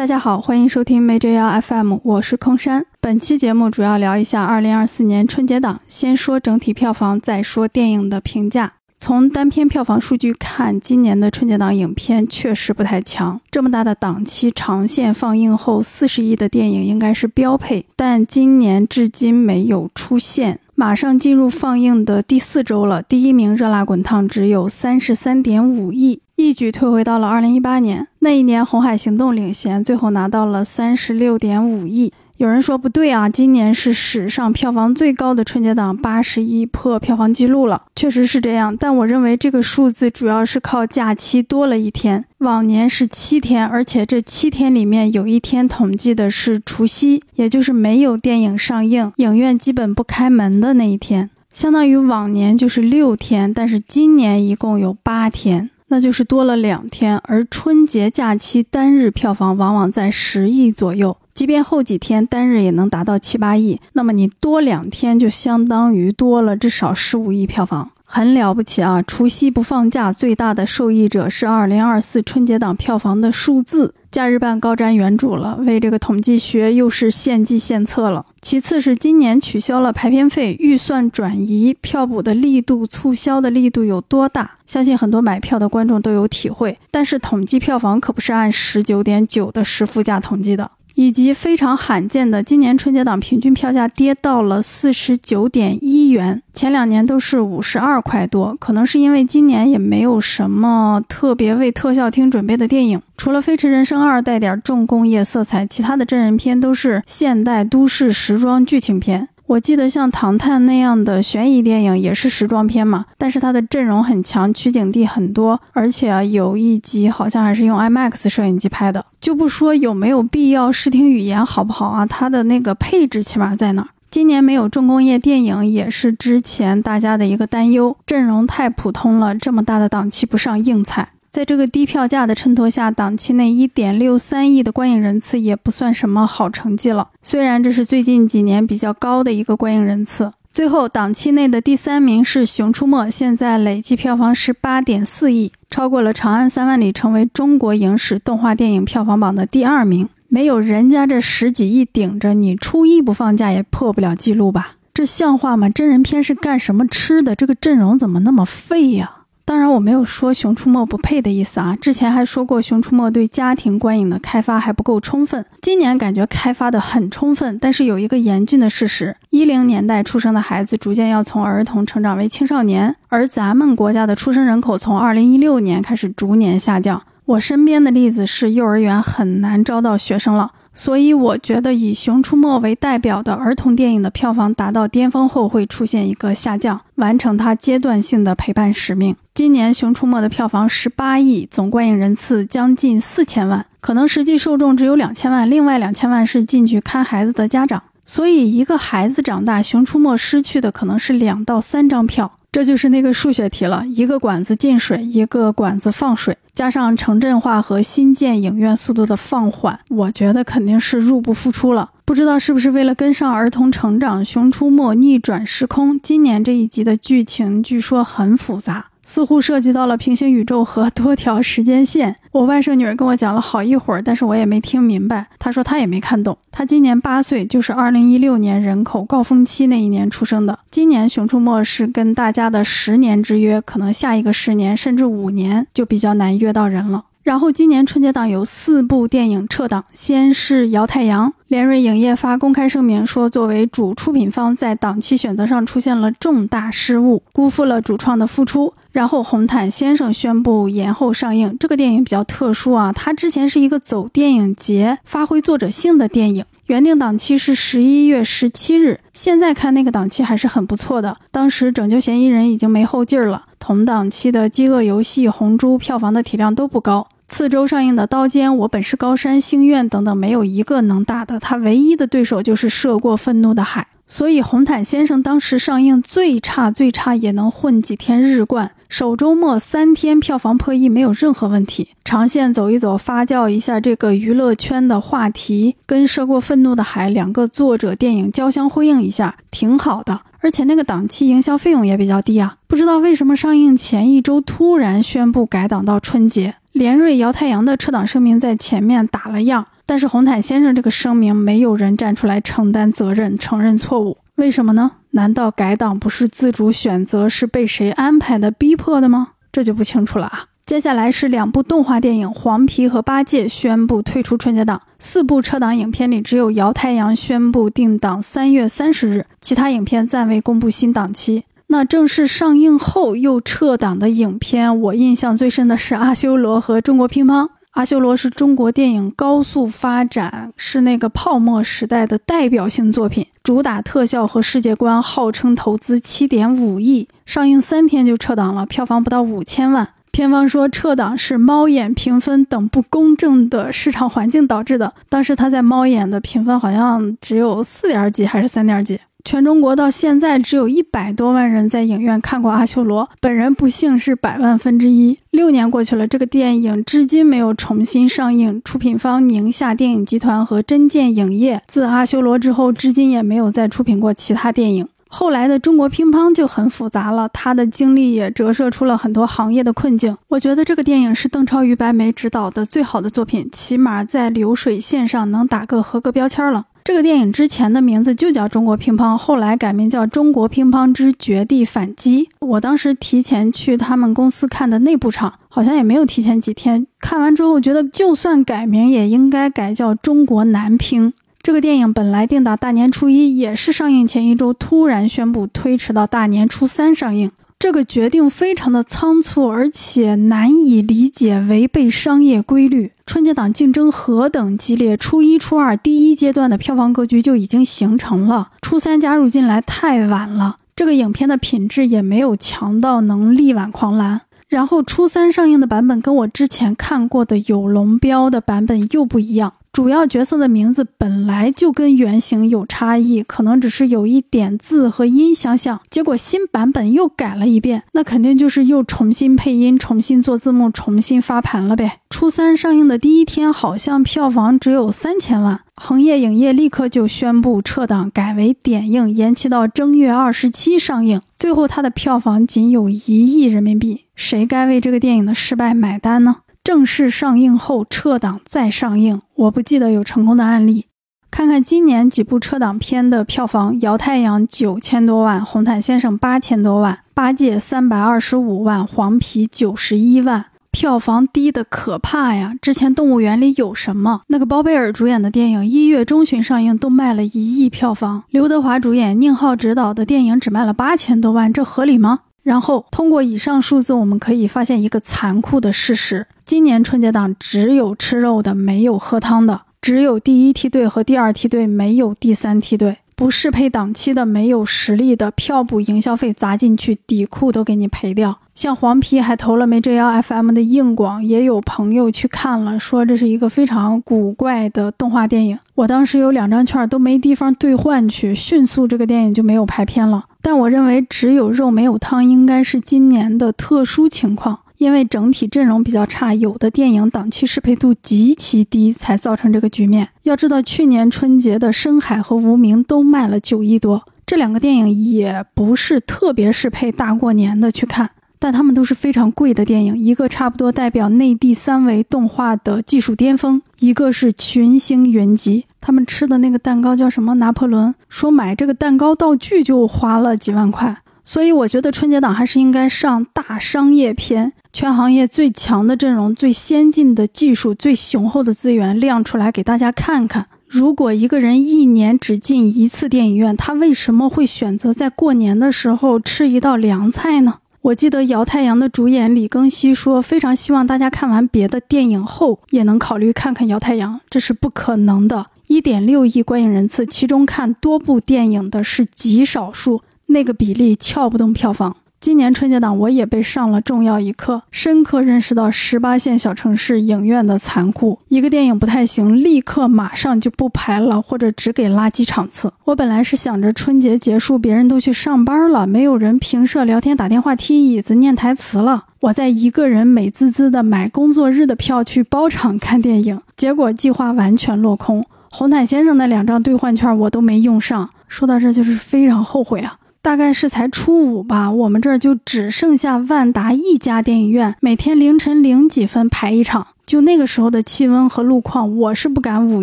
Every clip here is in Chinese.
大家好，欢迎收听 Major FM，我是空山。本期节目主要聊一下2024年春节档，先说整体票房，再说电影的评价。从单片票房数据看，今年的春节档影片确实不太强。这么大的档期，长线放映后四十亿的电影应该是标配，但今年至今没有出现。马上进入放映的第四周了，第一名《热辣滚烫》只有三十三点五亿。一举退回到了二零一八年那一年，《红海行动》领衔，最后拿到了三十六点五亿。有人说不对啊，今年是史上票房最高的春节档，八十亿破票房记录了，确实是这样。但我认为这个数字主要是靠假期多了一天，往年是七天，而且这七天里面有一天统计的是除夕，也就是没有电影上映、影院基本不开门的那一天，相当于往年就是六天，但是今年一共有八天。那就是多了两天，而春节假期单日票房往往在十亿左右，即便后几天单日也能达到七八亿。那么你多两天，就相当于多了至少十五亿票房。很了不起啊！除夕不放假，最大的受益者是二零二四春节档票房的数字。假日办高瞻远瞩了，为这个统计学又是献计献策了。其次是今年取消了排片费，预算转移，票补的力度、促销的力度有多大？相信很多买票的观众都有体会。但是统计票房可不是按十九点九的实付价统计的。以及非常罕见的，今年春节档平均票价跌到了四十九点一元，前两年都是五十二块多。可能是因为今年也没有什么特别为特效厅准备的电影，除了《飞驰人生二》带点重工业色彩，其他的真人片都是现代都市时装剧情片。我记得像《唐探》那样的悬疑电影也是时装片嘛，但是它的阵容很强，取景地很多，而且啊有一集好像还是用 IMAX 摄影机拍的。就不说有没有必要，视听语言好不好啊？它的那个配置起码在哪？今年没有重工业电影也是之前大家的一个担忧，阵容太普通了，这么大的档期不上硬菜。在这个低票价的衬托下，档期内一点六三亿的观影人次也不算什么好成绩了。虽然这是最近几年比较高的一个观影人次。最后，档期内的第三名是《熊出没》，现在累计票房十八点四亿，超过了《长安三万里》，成为中国影史动画电影票房榜的第二名。没有人家这十几亿顶着，你初一不放假也破不了记录吧？这像话吗？真人片是干什么吃的？这个阵容怎么那么废呀？当然，我没有说《熊出没》不配的意思啊。之前还说过，《熊出没》对家庭观影的开发还不够充分。今年感觉开发的很充分，但是有一个严峻的事实：一零年代出生的孩子逐渐要从儿童成长为青少年，而咱们国家的出生人口从二零一六年开始逐年下降。我身边的例子是，幼儿园很难招到学生了。所以我觉得，以《熊出没》为代表的儿童电影的票房达到巅峰后，会出现一个下降，完成它阶段性的陪伴使命。今年《熊出没》的票房十八亿，总观影人次将近四千万，可能实际受众只有两千万，另外两千万是进去看孩子的家长。所以，一个孩子长大，《熊出没》失去的可能是两到三张票。这就是那个数学题了，一个管子进水，一个管子放水，加上城镇化和新建影院速度的放缓，我觉得肯定是入不敷出了。不知道是不是为了跟上儿童成长，《熊出没》逆转时空今年这一集的剧情据说很复杂。似乎涉及到了平行宇宙和多条时间线。我外甥女儿跟我讲了好一会儿，但是我也没听明白。她说她也没看懂。她今年八岁，就是二零一六年人口高峰期那一年出生的。今年《熊出没》是跟大家的十年之约，可能下一个十年甚至五年就比较难约到人了。然后今年春节档有四部电影撤档，先是《摇太阳》，联瑞影业发公开声明说，作为主出品方，在档期选择上出现了重大失误，辜负了主创的付出。然后红毯先生宣布延后上映，这个电影比较特殊啊，它之前是一个走电影节、发挥作者性的电影，原定档期是十一月十七日，现在看那个档期还是很不错的。当时《拯救嫌疑人》已经没后劲儿了。同档期的《饥饿游戏》《红猪》票房的体量都不高，次周上映的《刀尖》《我本是高山》《星愿》等等，没有一个能打的。他唯一的对手就是《涉过愤怒的海》。所以《红毯先生》当时上映最差最差也能混几天日冠，首周末三天票房破亿没有任何问题。长线走一走，发酵一下这个娱乐圈的话题，跟《涉过愤怒的海》两个作者电影交相辉映一下，挺好的。而且那个档期营销费用也比较低啊，不知道为什么上映前一周突然宣布改档到春节，联瑞、姚太阳的撤档声明在前面打了样，但是红毯先生这个声明没有人站出来承担责任、承认错误，为什么呢？难道改档不是自主选择，是被谁安排的、逼迫的吗？这就不清楚了啊。接下来是两部动画电影《黄皮》和《八戒》宣布退出春节档，四部撤档影片里只有《摇太阳》宣布定档三月三十日，其他影片暂未公布新档期。那正式上映后又撤档的影片，我印象最深的是《阿修罗》和《中国乒乓》。《阿修罗》是中国电影高速发展，是那个泡沫时代的代表性作品，主打特效和世界观，号称投资七点五亿，上映三天就撤档了，票房不到五千万。片方说撤档是猫眼评分等不公正的市场环境导致的。当时他在猫眼的评分好像只有四点几还是三点几。全中国到现在只有一百多万人在影院看过《阿修罗》，本人不幸是百万分之一。六年过去了，这个电影至今没有重新上映。出品方宁夏电影集团和真剑影业自《阿修罗》之后，至今也没有再出品过其他电影。后来的中国乒乓就很复杂了，他的经历也折射出了很多行业的困境。我觉得这个电影是邓超、于白眉执导的最好的作品，起码在流水线上能打个合格标签了。这个电影之前的名字就叫《中国乒乓》，后来改名叫《中国乒乓之绝地反击》。我当时提前去他们公司看的内部场，好像也没有提前几天。看完之后觉得，就算改名也应该改叫《中国男乒》。这个电影本来定档大年初一，也是上映前一周突然宣布推迟到大年初三上映。这个决定非常的仓促，而且难以理解，违背商业规律。春节档竞争何等激烈，初一、初二第一阶段的票房格局就已经形成了，初三加入进来太晚了。这个影片的品质也没有强到能力挽狂澜。然后初三上映的版本跟我之前看过的有龙标的版本又不一样。主要角色的名字本来就跟原型有差异，可能只是有一点字和音相像，结果新版本又改了一遍，那肯定就是又重新配音、重新做字幕、重新发盘了呗。初三上映的第一天，好像票房只有三千万，恒业影业立刻就宣布撤档，改为点映，延期到正月二十七上映。最后它的票房仅有一亿人民币，谁该为这个电影的失败买单呢？正式上映后撤档再上映，我不记得有成功的案例。看看今年几部撤档片的票房：《摇太阳》九千多万，《红毯先生》八千多万，《八戒》三百二十五万，《黄皮》九十一万，票房低的可怕呀！之前《动物园》里有什么？那个包贝尔主演的电影一月中旬上映都卖了一亿票房，刘德华主演、宁浩执导的电影只卖了八千多万，这合理吗？然后通过以上数字，我们可以发现一个残酷的事实：今年春节档只有吃肉的，没有喝汤的；只有第一梯队和第二梯队，没有第三梯队；不适配档期的，没有实力的，票补营销费砸进去，底裤都给你赔掉。像黄皮还投了没这样 FM 的硬广，也有朋友去看了，说这是一个非常古怪的动画电影。我当时有两张券都没地方兑换去，迅速这个电影就没有排片了。但我认为只有肉没有汤，应该是今年的特殊情况，因为整体阵容比较差，有的电影档期适配度极其低，才造成这个局面。要知道，去年春节的《深海》和《无名》都卖了九亿多，这两个电影也不是特别适配大过年的去看。但他们都是非常贵的电影，一个差不多代表内地三维动画的技术巅峰，一个是群星云集。他们吃的那个蛋糕叫什么？拿破仑说买这个蛋糕道具就花了几万块，所以我觉得春节档还是应该上大商业片，全行业最强的阵容、最先进的技术、最雄厚的资源亮出来给大家看看。如果一个人一年只进一次电影院，他为什么会选择在过年的时候吃一道凉菜呢？我记得《摇太阳》的主演李庚希说，非常希望大家看完别的电影后，也能考虑看看《摇太阳》，这是不可能的。一点六亿观影人次，其中看多部电影的是极少数，那个比例撬不动票房。今年春节档，我也被上了重要一课，深刻认识到十八线小城市影院的残酷。一个电影不太行，立刻马上就不排了，或者只给垃圾场次。我本来是想着春节结束，别人都去上班了，没有人平社聊天、打电话、踢椅子、念台词了，我在一个人美滋滋的买工作日的票去包场看电影。结果计划完全落空，红毯先生那两张兑换券我都没用上。说到这，就是非常后悔啊。大概是才初五吧，我们这儿就只剩下万达一家电影院，每天凌晨零几分排一场。就那个时候的气温和路况，我是不敢午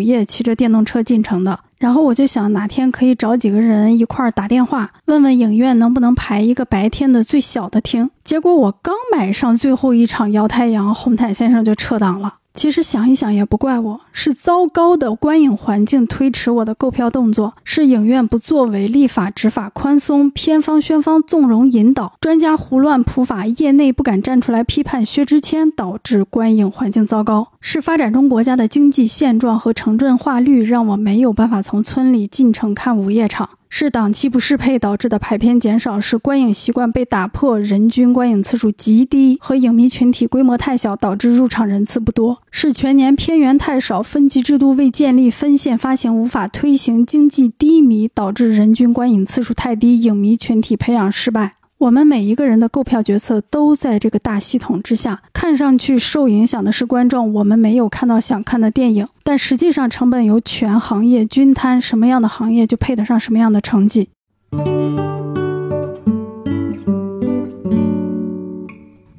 夜骑着电动车进城的。然后我就想哪天可以找几个人一块儿打电话，问问影院能不能排一个白天的最小的厅。结果我刚买上最后一场《摇太阳》，红毯先生就撤档了。其实想一想也不怪我，是糟糕的观影环境推迟我的购票动作，是影院不作为、立法执法宽松、片方宣方纵容引导、专家胡乱普法、业内不敢站出来批判薛之谦，导致观影环境糟糕。是发展中国家的经济现状和城镇化率让我没有办法从村里进城看午夜场。是档期不适配导致的排片减少，是观影习惯被打破，人均观影次数极低，和影迷群体规模太小导致入场人次不多，是全年片源太少，分级制度未建立，分线发行无法推行，经济低迷导致人均观影次数太低，影迷群体培养失败。我们每一个人的购票决策都在这个大系统之下，看上去受影响的是观众，我们没有看到想看的电影，但实际上成本由全行业均摊，什么样的行业就配得上什么样的成绩。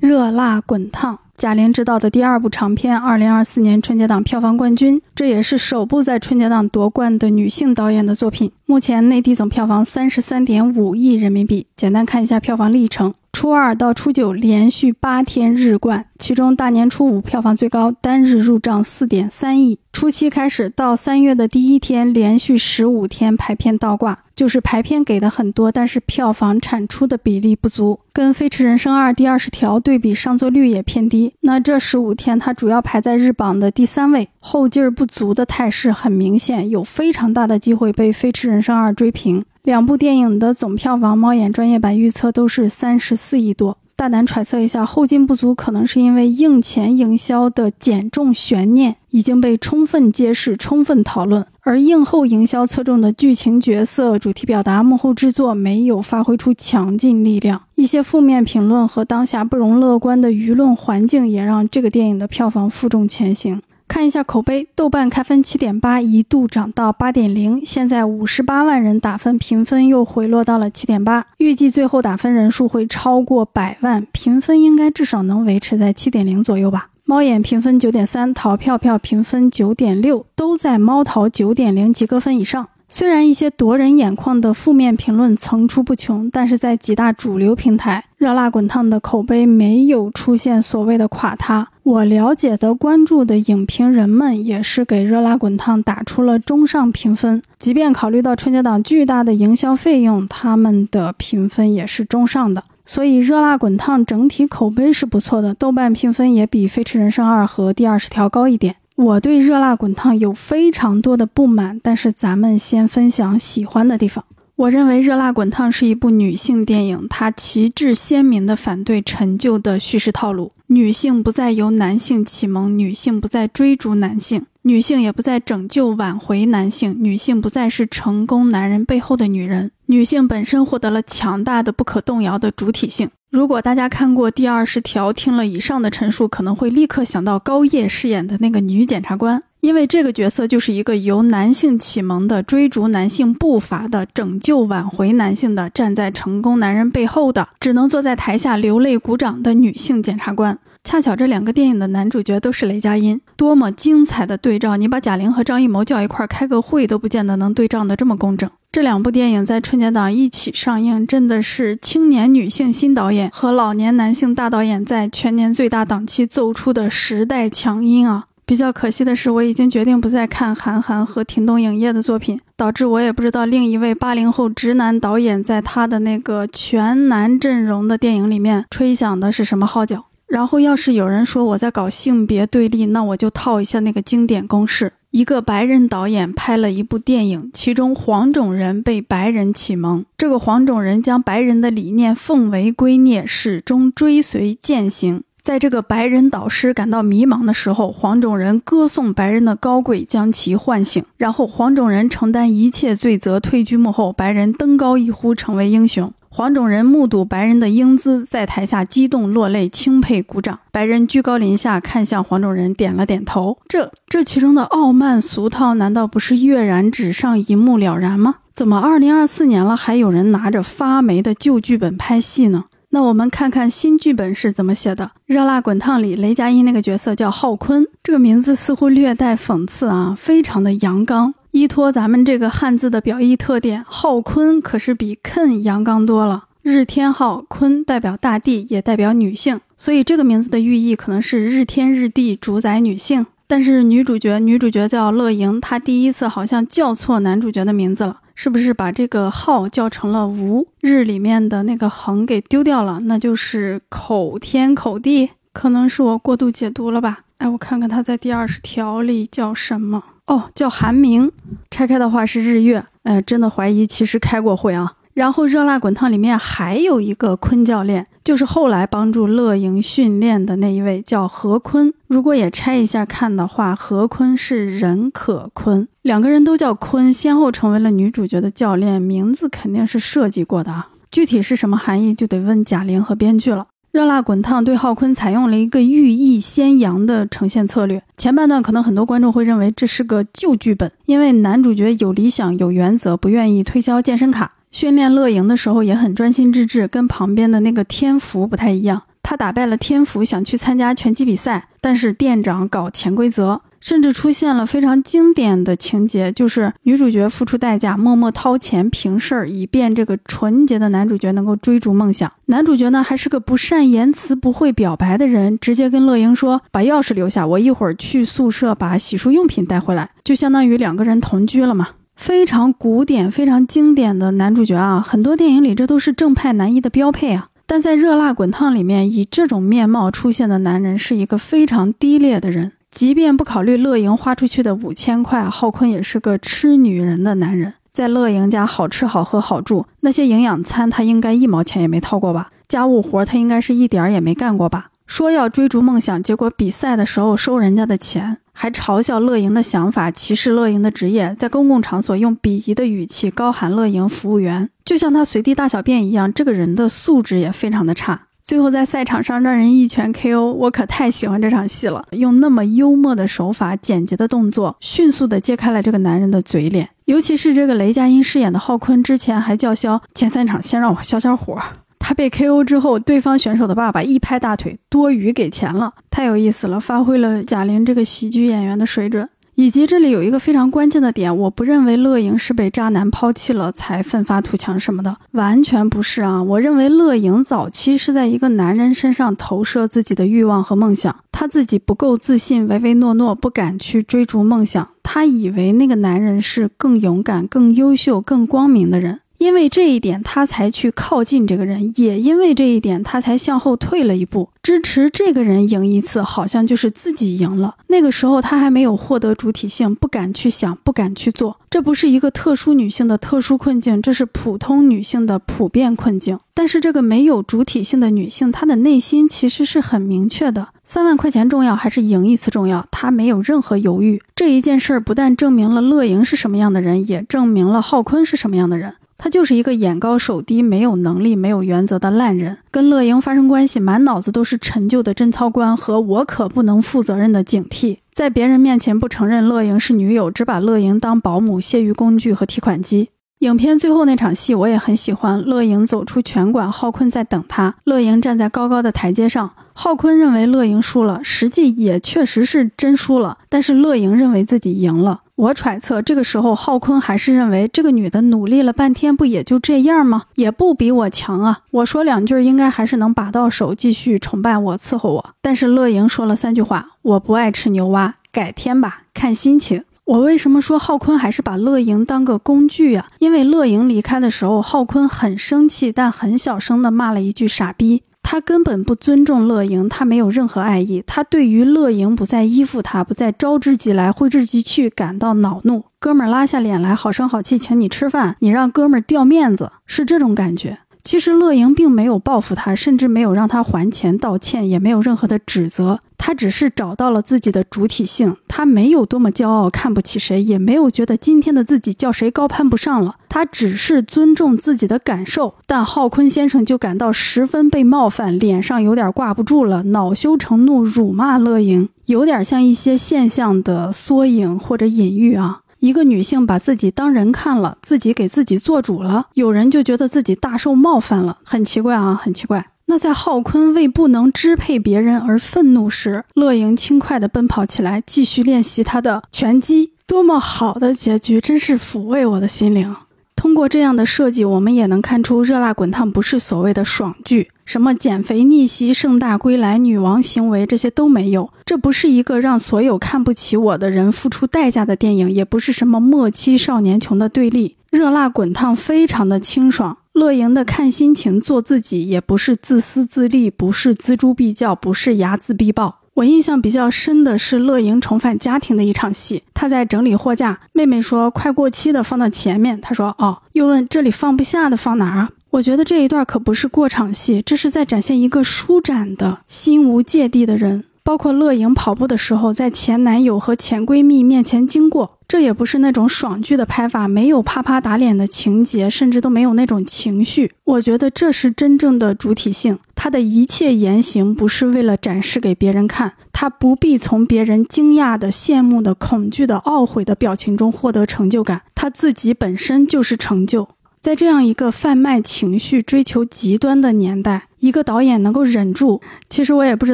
热辣滚烫。贾玲执导的第二部长片，二零二四年春节档票房冠军，这也是首部在春节档夺冠的女性导演的作品。目前内地总票房三十三点五亿人民币。简单看一下票房历程：初二到初九连续八天日冠，其中大年初五票房最高，单日入账四点三亿。初七开始到三月的第一天，连续十五天排片倒挂。就是排片给的很多，但是票房产出的比例不足，跟《飞驰人生二》第二十条对比，上座率也偏低。那这十五天，它主要排在日榜的第三位，后劲儿不足的态势很明显，有非常大的机会被《飞驰人生二》追平。两部电影的总票房，猫眼专业版预测都是三十四亿多。大胆揣测一下，后劲不足可能是因为映前营销的减重悬念已经被充分揭示、充分讨论，而映后营销侧重的剧情、角色、主题表达、幕后制作没有发挥出强劲力量。一些负面评论和当下不容乐观的舆论环境也让这个电影的票房负重前行。看一下口碑，豆瓣开分七点八，一度涨到八点零，现在五十八万人打分，评分又回落到了七点八，预计最后打分人数会超过百万，评分应该至少能维持在七点零左右吧。猫眼评分九点三，淘票票评分九点六，都在猫淘九点零及格分以上。虽然一些夺人眼眶的负面评论层出不穷，但是在几大主流平台，热辣滚烫的口碑没有出现所谓的垮塌。我了解的、关注的影评人们也是给热辣滚烫打出了中上评分。即便考虑到春节档巨大的营销费用，他们的评分也是中上的。所以热辣滚烫整体口碑是不错的，豆瓣评分也比《飞驰人生二》和《第二十条》高一点。我对热辣滚烫有非常多的不满，但是咱们先分享喜欢的地方。我认为热辣滚烫是一部女性电影，它旗帜鲜明地反对陈旧的叙事套路。女性不再由男性启蒙，女性不再追逐男性，女性也不再拯救挽回男性，女性不再是成功男人背后的女人，女性本身获得了强大的、不可动摇的主体性。如果大家看过第二十条，听了以上的陈述，可能会立刻想到高叶饰演的那个女检察官，因为这个角色就是一个由男性启蒙的、追逐男性步伐的、拯救挽回男性的、站在成功男人背后的、只能坐在台下流泪鼓掌的女性检察官。恰巧这两个电影的男主角都是雷佳音，多么精彩的对照！你把贾玲和张艺谋叫一块开个会，都不见得能对仗的这么工整。这两部电影在春节档一起上映，真的是青年女性新导演和老年男性大导演在全年最大档期奏出的时代强音啊！比较可惜的是，我已经决定不再看韩寒和霆东影业的作品，导致我也不知道另一位八零后直男导演在他的那个全男阵容的电影里面吹响的是什么号角。然后，要是有人说我在搞性别对立，那我就套一下那个经典公式。一个白人导演拍了一部电影，其中黄种人被白人启蒙。这个黄种人将白人的理念奉为圭臬，始终追随践行。在这个白人导师感到迷茫的时候，黄种人歌颂白人的高贵，将其唤醒。然后黄种人承担一切罪责，退居幕后，白人登高一呼，成为英雄。黄种人目睹白人的英姿，在台下激动落泪，钦佩鼓掌。白人居高临下看向黄种人，点了点头。这这其中的傲慢俗套，难道不是跃然纸上，一目了然吗？怎么二零二四年了，还有人拿着发霉的旧剧本拍戏呢？那我们看看新剧本是怎么写的。《热辣滚烫》里，雷佳音那个角色叫浩坤，这个名字似乎略带讽刺啊，非常的阳刚。依托咱们这个汉字的表意特点，浩坤可是比 Ken 阳刚多了。日天浩坤代表大地，也代表女性，所以这个名字的寓意可能是日天日地主宰女性。但是女主角，女主角叫乐莹，她第一次好像叫错男主角的名字了。是不是把这个浩叫成了无日里面的那个横给丢掉了？那就是口天口地，可能是我过度解读了吧？哎，我看看他在第二十条里叫什么？哦，叫韩明。拆开的话是日月。哎，真的怀疑其实开过会啊。然后热辣滚烫里面还有一个坤教练，就是后来帮助乐莹训练的那一位，叫何坤。如果也拆一下看的话，何坤是任可坤，两个人都叫坤，先后成为了女主角的教练，名字肯定是设计过的啊。具体是什么含义，就得问贾玲和编剧了。热辣滚烫对浩坤采用了一个寓意先扬的呈现策略，前半段可能很多观众会认为这是个旧剧本，因为男主角有理想、有原则，不愿意推销健身卡。训练乐莹的时候也很专心致志，跟旁边的那个天福不太一样。他打败了天福，想去参加拳击比赛，但是店长搞潜规则，甚至出现了非常经典的情节，就是女主角付出代价，默默掏钱平事儿，以便这个纯洁的男主角能够追逐梦想。男主角呢，还是个不善言辞、不会表白的人，直接跟乐莹说：“把钥匙留下，我一会儿去宿舍把洗漱用品带回来。”就相当于两个人同居了嘛。非常古典、非常经典的男主角啊，很多电影里这都是正派男一的标配啊。但在《热辣滚烫》里面，以这种面貌出现的男人是一个非常低劣的人。即便不考虑乐莹花出去的五千块，浩坤也是个吃女人的男人。在乐莹家好吃好喝好住，那些营养餐他应该一毛钱也没掏过吧？家务活他应该是一点儿也没干过吧？说要追逐梦想，结果比赛的时候收人家的钱，还嘲笑乐莹的想法，歧视乐莹的职业，在公共场所用鄙夷的语气高喊乐莹服务员，就像他随地大小便一样。这个人的素质也非常的差。最后在赛场上让人一拳 KO，我可太喜欢这场戏了。用那么幽默的手法、简洁的动作，迅速的揭开了这个男人的嘴脸。尤其是这个雷佳音饰演的浩坤，之前还叫嚣前三场先让我消消火。他被 KO 之后，对方选手的爸爸一拍大腿，多余给钱了，太有意思了，发挥了贾玲这个喜剧演员的水准。以及这里有一个非常关键的点，我不认为乐莹是被渣男抛弃了才奋发图强什么的，完全不是啊！我认为乐莹早期是在一个男人身上投射自己的欲望和梦想，她自己不够自信，唯唯诺诺，不敢去追逐梦想，她以为那个男人是更勇敢、更优秀、更光明的人。因为这一点，他才去靠近这个人；也因为这一点，他才向后退了一步，支持这个人赢一次，好像就是自己赢了。那个时候，他还没有获得主体性，不敢去想，不敢去做。这不是一个特殊女性的特殊困境，这是普通女性的普遍困境。但是，这个没有主体性的女性，她的内心其实是很明确的：三万块钱重要还是赢一次重要？她没有任何犹豫。这一件事儿不但证明了乐莹是什么样的人，也证明了浩坤是什么样的人。他就是一个眼高手低、没有能力、没有原则的烂人，跟乐莹发生关系，满脑子都是陈旧的贞操观和我可不能负责任的警惕，在别人面前不承认乐莹是女友，只把乐莹当保姆、泄欲工具和提款机。影片最后那场戏我也很喜欢，乐莹走出拳馆，浩坤在等她，乐莹站在高高的台阶上，浩坤认为乐莹输了，实际也确实是真输了，但是乐莹认为自己赢了。我揣测，这个时候浩坤还是认为这个女的努力了半天，不也就这样吗？也不比我强啊！我说两句，应该还是能把到手，继续崇拜我，伺候我。但是乐莹说了三句话：“我不爱吃牛蛙，改天吧，看心情。”我为什么说浩坤还是把乐莹当个工具啊？因为乐莹离开的时候，浩坤很生气，但很小声的骂了一句“傻逼”。他根本不尊重乐莹，他没有任何爱意。他对于乐莹不再依附他，不再招之即来挥之即去感到恼怒。哥们儿拉下脸来，好声好气请你吃饭，你让哥们儿掉面子，是这种感觉。其实乐莹并没有报复他，甚至没有让他还钱道歉，也没有任何的指责。他只是找到了自己的主体性，他没有多么骄傲，看不起谁，也没有觉得今天的自己叫谁高攀不上了。他只是尊重自己的感受。但浩坤先生就感到十分被冒犯，脸上有点挂不住了，恼羞成怒，辱骂乐莹，有点像一些现象的缩影或者隐喻啊。一个女性把自己当人看了，自己给自己做主了，有人就觉得自己大受冒犯了，很奇怪啊，很奇怪。那在浩坤为不能支配别人而愤怒时，乐莹轻快地奔跑起来，继续练习她的拳击。多么好的结局，真是抚慰我的心灵。通过这样的设计，我们也能看出《热辣滚烫》不是所谓的爽剧，什么减肥逆袭、盛大归来、女王行为这些都没有。这不是一个让所有看不起我的人付出代价的电影，也不是什么莫欺少年穷的对立。《热辣滚烫》非常的清爽，乐莹的看心情做自己，也不是自私自利，不是锱铢必较，不是睚眦必报。我印象比较深的是乐莹重返家庭的一场戏，她在整理货架，妹妹说快过期的放到前面，她说哦，又问这里放不下的放哪儿啊？我觉得这一段可不是过场戏，这是在展现一个舒展的心无芥蒂的人。包括乐莹跑步的时候，在前男友和前闺蜜面前经过，这也不是那种爽剧的拍法，没有啪啪打脸的情节，甚至都没有那种情绪。我觉得这是真正的主体性，她的一切言行不是为了展示给别人看，她不必从别人惊讶的、羡慕的、恐惧的、懊悔的表情中获得成就感，她自己本身就是成就。在这样一个贩卖情绪、追求极端的年代，一个导演能够忍住，其实我也不知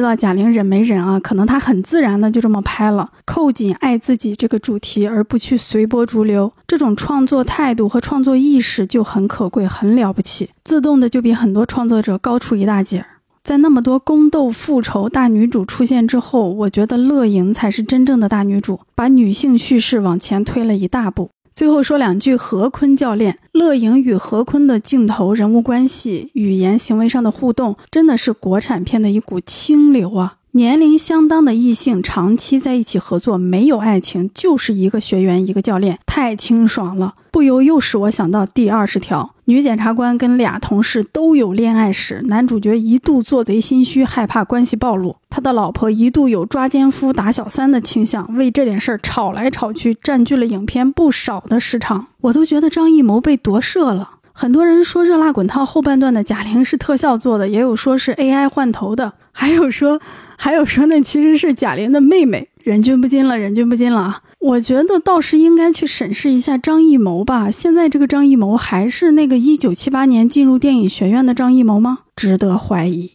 道贾玲忍没忍啊？可能她很自然的就这么拍了，扣紧爱自己这个主题，而不去随波逐流，这种创作态度和创作意识就很可贵、很了不起，自动的就比很多创作者高出一大截。在那么多宫斗、复仇大女主出现之后，我觉得乐莹才是真正的大女主，把女性叙事往前推了一大步。最后说两句，何坤教练乐莹与何坤的镜头、人物关系、语言、行为上的互动，真的是国产片的一股清流啊！年龄相当的异性长期在一起合作，没有爱情，就是一个学员一个教练，太清爽了，不由又使我想到第二十条。女检察官跟俩同事都有恋爱史，男主角一度做贼心虚，害怕关系暴露。他的老婆一度有抓奸夫、打小三的倾向，为这点事儿吵来吵去，占据了影片不少的时长。我都觉得张艺谋被夺舍了。很多人说《热辣滚烫》后半段的贾玲是特效做的，也有说是 AI 换头的，还有说，还有说那其实是贾玲的妹妹。忍俊不禁了，忍俊不禁了！我觉得倒是应该去审视一下张艺谋吧。现在这个张艺谋还是那个一九七八年进入电影学院的张艺谋吗？值得怀疑。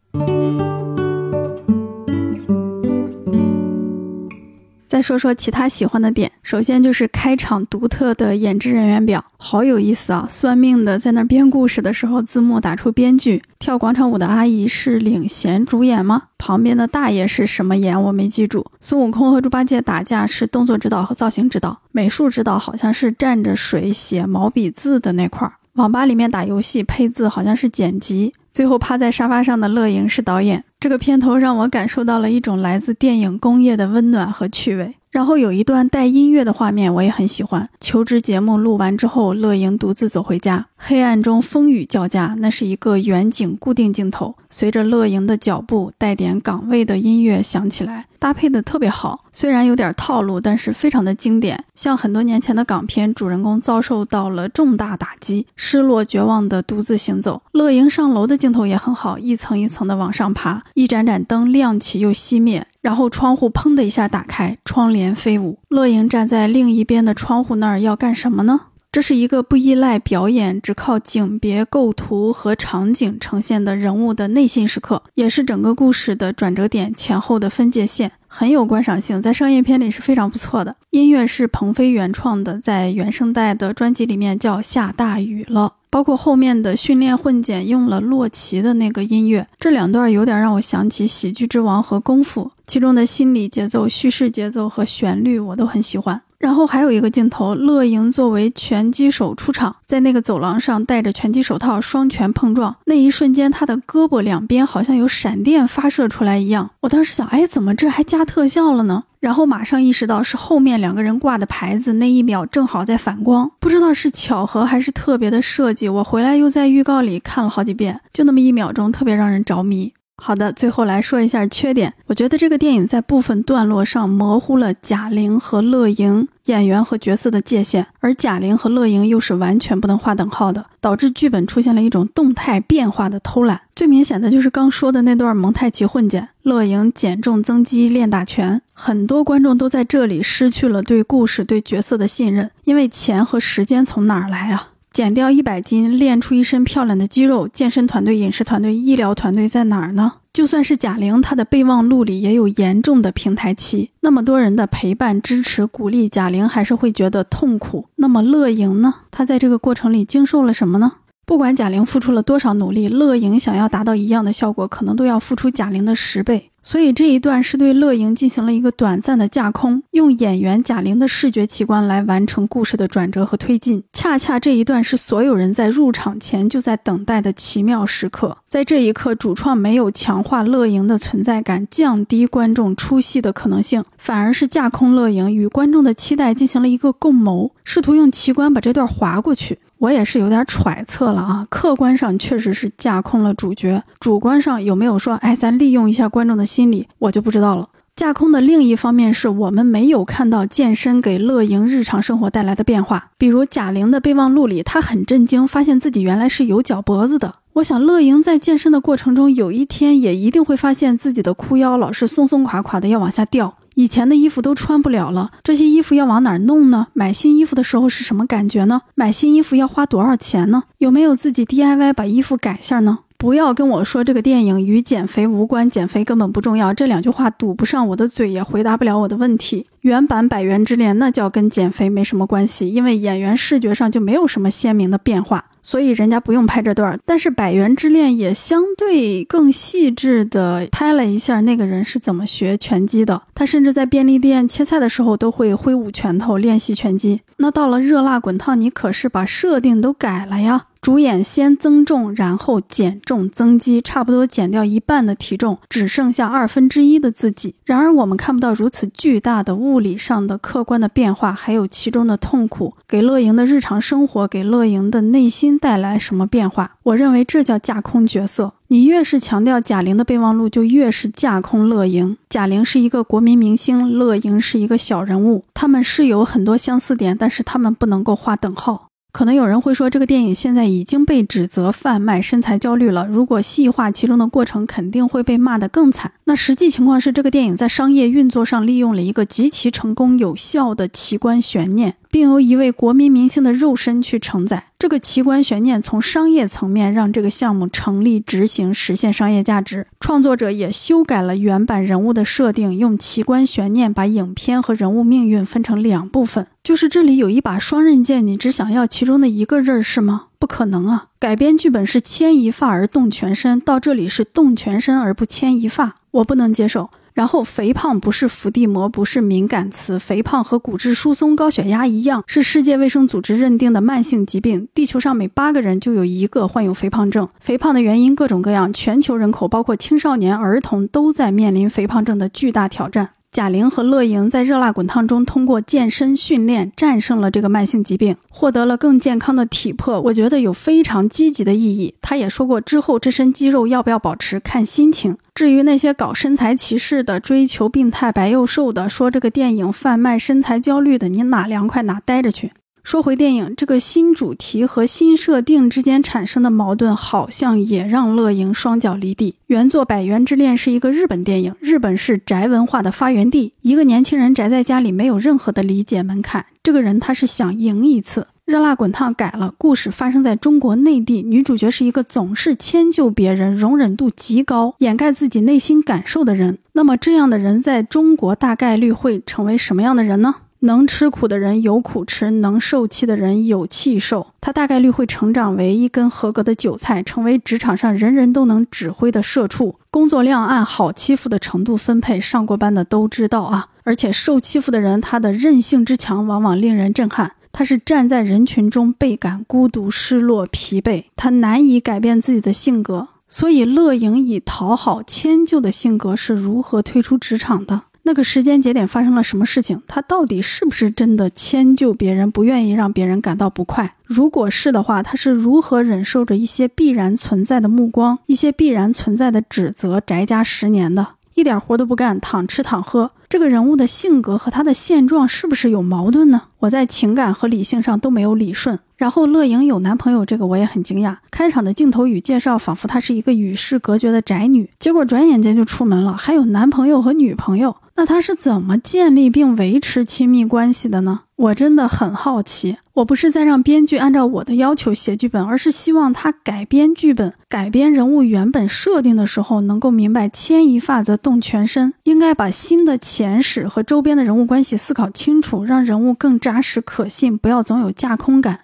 再说说其他喜欢的点，首先就是开场独特的演职人员表，好有意思啊！算命的在那编故事的时候，字幕打出编剧；跳广场舞的阿姨是领衔主演吗？旁边的大爷是什么演？我没记住。孙悟空和猪八戒打架是动作指导和造型指导，美术指导好像是蘸着水写毛笔字的那块儿。网吧里面打游戏配字好像是剪辑。最后趴在沙发上的乐莹是导演。这个片头让我感受到了一种来自电影工业的温暖和趣味。然后有一段带音乐的画面，我也很喜欢。求职节目录完之后，乐莹独自走回家，黑暗中风雨交加，那是一个远景固定镜头，随着乐莹的脚步，带点岗位的音乐响起来，搭配的特别好。虽然有点套路，但是非常的经典，像很多年前的港片，主人公遭受到了重大打击，失落绝望的独自行走。乐莹上楼的镜头也很好，一层一层的往上爬，一盏盏灯亮起又熄灭。然后窗户砰的一下打开，窗帘飞舞。乐莹站在另一边的窗户那儿要干什么呢？这是一个不依赖表演，只靠景别构图和场景呈现的人物的内心时刻，也是整个故事的转折点前后的分界线，很有观赏性，在商业片里是非常不错的。音乐是鹏飞原创的，在原声带的专辑里面叫《下大雨了》。包括后面的训练混剪用了洛奇的那个音乐，这两段有点让我想起《喜剧之王》和《功夫》，其中的心理节奏、叙事节奏和旋律我都很喜欢。然后还有一个镜头，乐莹作为拳击手出场，在那个走廊上戴着拳击手套，双拳碰撞，那一瞬间，他的胳膊两边好像有闪电发射出来一样。我当时想，哎，怎么这还加特效了呢？然后马上意识到是后面两个人挂的牌子，那一秒正好在反光，不知道是巧合还是特别的设计。我回来又在预告里看了好几遍，就那么一秒钟，特别让人着迷。好的，最后来说一下缺点。我觉得这个电影在部分段落上模糊了贾玲和乐莹演员和角色的界限，而贾玲和乐莹又是完全不能划等号的，导致剧本出现了一种动态变化的偷懒。最明显的就是刚说的那段蒙太奇混剪，乐莹减重增肌练打拳，很多观众都在这里失去了对故事、对角色的信任，因为钱和时间从哪儿来啊？减掉一百斤，练出一身漂亮的肌肉，健身团队、饮食团队、医疗团队在哪儿呢？就算是贾玲，她的备忘录里也有严重的平台期。那么多人的陪伴、支持、鼓励，贾玲还是会觉得痛苦。那么乐莹呢？她在这个过程里经受了什么呢？不管贾玲付出了多少努力，乐莹想要达到一样的效果，可能都要付出贾玲的十倍。所以这一段是对乐莹进行了一个短暂的架空，用演员贾玲的视觉奇观来完成故事的转折和推进。恰恰这一段是所有人在入场前就在等待的奇妙时刻。在这一刻，主创没有强化乐莹的存在感，降低观众出戏的可能性，反而是架空乐莹与观众的期待进行了一个共谋，试图用奇观把这段划过去。我也是有点揣测了啊，客观上确实是架空了主角，主观上有没有说，哎，咱利用一下观众的心理，我就不知道了。架空的另一方面是我们没有看到健身给乐莹日常生活带来的变化，比如贾玲的备忘录里，她很震惊，发现自己原来是有脚脖子的。我想乐莹在健身的过程中，有一天也一定会发现自己的裤腰老是松松垮垮的，要往下掉。以前的衣服都穿不了了，这些衣服要往哪儿弄呢？买新衣服的时候是什么感觉呢？买新衣服要花多少钱呢？有没有自己 DIY 把衣服改下呢？不要跟我说这个电影与减肥无关，减肥根本不重要，这两句话堵不上我的嘴，也回答不了我的问题。原版《百元之恋》那叫跟减肥没什么关系，因为演员视觉上就没有什么鲜明的变化。所以人家不用拍这段，但是《百元之恋》也相对更细致的拍了一下那个人是怎么学拳击的。他甚至在便利店切菜的时候都会挥舞拳头练习拳击。那到了《热辣滚烫》，你可是把设定都改了呀。主演先增重，然后减重增肌，差不多减掉一半的体重，只剩下二分之一的自己。然而我们看不到如此巨大的物理上的客观的变化，还有其中的痛苦，给乐莹的日常生活，给乐莹的内心带来什么变化？我认为这叫架空角色。你越是强调贾玲的备忘录，就越是架空乐莹。贾玲是一个国民明星，乐莹是一个小人物，他们是有很多相似点，但是他们不能够划等号。可能有人会说，这个电影现在已经被指责贩卖身材焦虑了。如果细化其中的过程，肯定会被骂得更惨。那实际情况是，这个电影在商业运作上利用了一个极其成功有效的奇观悬念。并由一位国民明星的肉身去承载这个奇观悬念，从商业层面让这个项目成立、执行、实现商业价值。创作者也修改了原版人物的设定，用奇观悬念把影片和人物命运分成两部分。就是这里有一把双刃剑，你只想要其中的一个刃是吗？不可能啊！改编剧本是牵一发而动全身，到这里是动全身而不牵一发，我不能接受。然后，肥胖不是伏地魔，不是敏感词。肥胖和骨质疏松、高血压一样，是世界卫生组织认定的慢性疾病。地球上每八个人就有一个患有肥胖症。肥胖的原因各种各样，全球人口包括青少年、儿童都在面临肥胖症的巨大挑战。贾玲和乐莹在《热辣滚烫》中通过健身训练战胜了这个慢性疾病，获得了更健康的体魄。我觉得有非常积极的意义。她也说过，之后这身肌肉要不要保持看心情。至于那些搞身材歧视的、追求病态白又瘦的、说这个电影贩卖身材焦虑的，你哪凉快哪待着去。说回电影，这个新主题和新设定之间产生的矛盾，好像也让乐莹双脚离地。原作《百元之恋》是一个日本电影，日本是宅文化的发源地。一个年轻人宅在家里，没有任何的理解门槛。这个人他是想赢一次。热辣滚烫改了，故事发生在中国内地，女主角是一个总是迁就别人、容忍度极高、掩盖自己内心感受的人。那么这样的人在中国大概率会成为什么样的人呢？能吃苦的人有苦吃，能受气的人有气受。他大概率会成长为一根合格的韭菜，成为职场上人人都能指挥的社畜。工作量按好欺负的程度分配，上过班的都知道啊。而且受欺负的人，他的韧性之强，往往令人震撼。他是站在人群中倍感孤独、失落、疲惫，他难以改变自己的性格。所以，乐莹以讨好、迁就的性格是如何退出职场的？那个时间节点发生了什么事情？他到底是不是真的迁就别人，不愿意让别人感到不快？如果是的话，他是如何忍受着一些必然存在的目光、一些必然存在的指责，宅家十年的，一点活都不干，躺吃躺喝？这个人物的性格和他的现状是不是有矛盾呢？我在情感和理性上都没有理顺。然后乐莹有男朋友，这个我也很惊讶。开场的镜头与介绍仿佛她是一个与世隔绝的宅女，结果转眼间就出门了，还有男朋友和女朋友。那他是怎么建立并维持亲密关系的呢？我真的很好奇。我不是在让编剧按照我的要求写剧本，而是希望他改编剧本、改编人物原本设定的时候，能够明白牵一发则动全身，应该把新的前史和周边的人物关系思考清楚，让人物更扎实可信，不要总有架空感。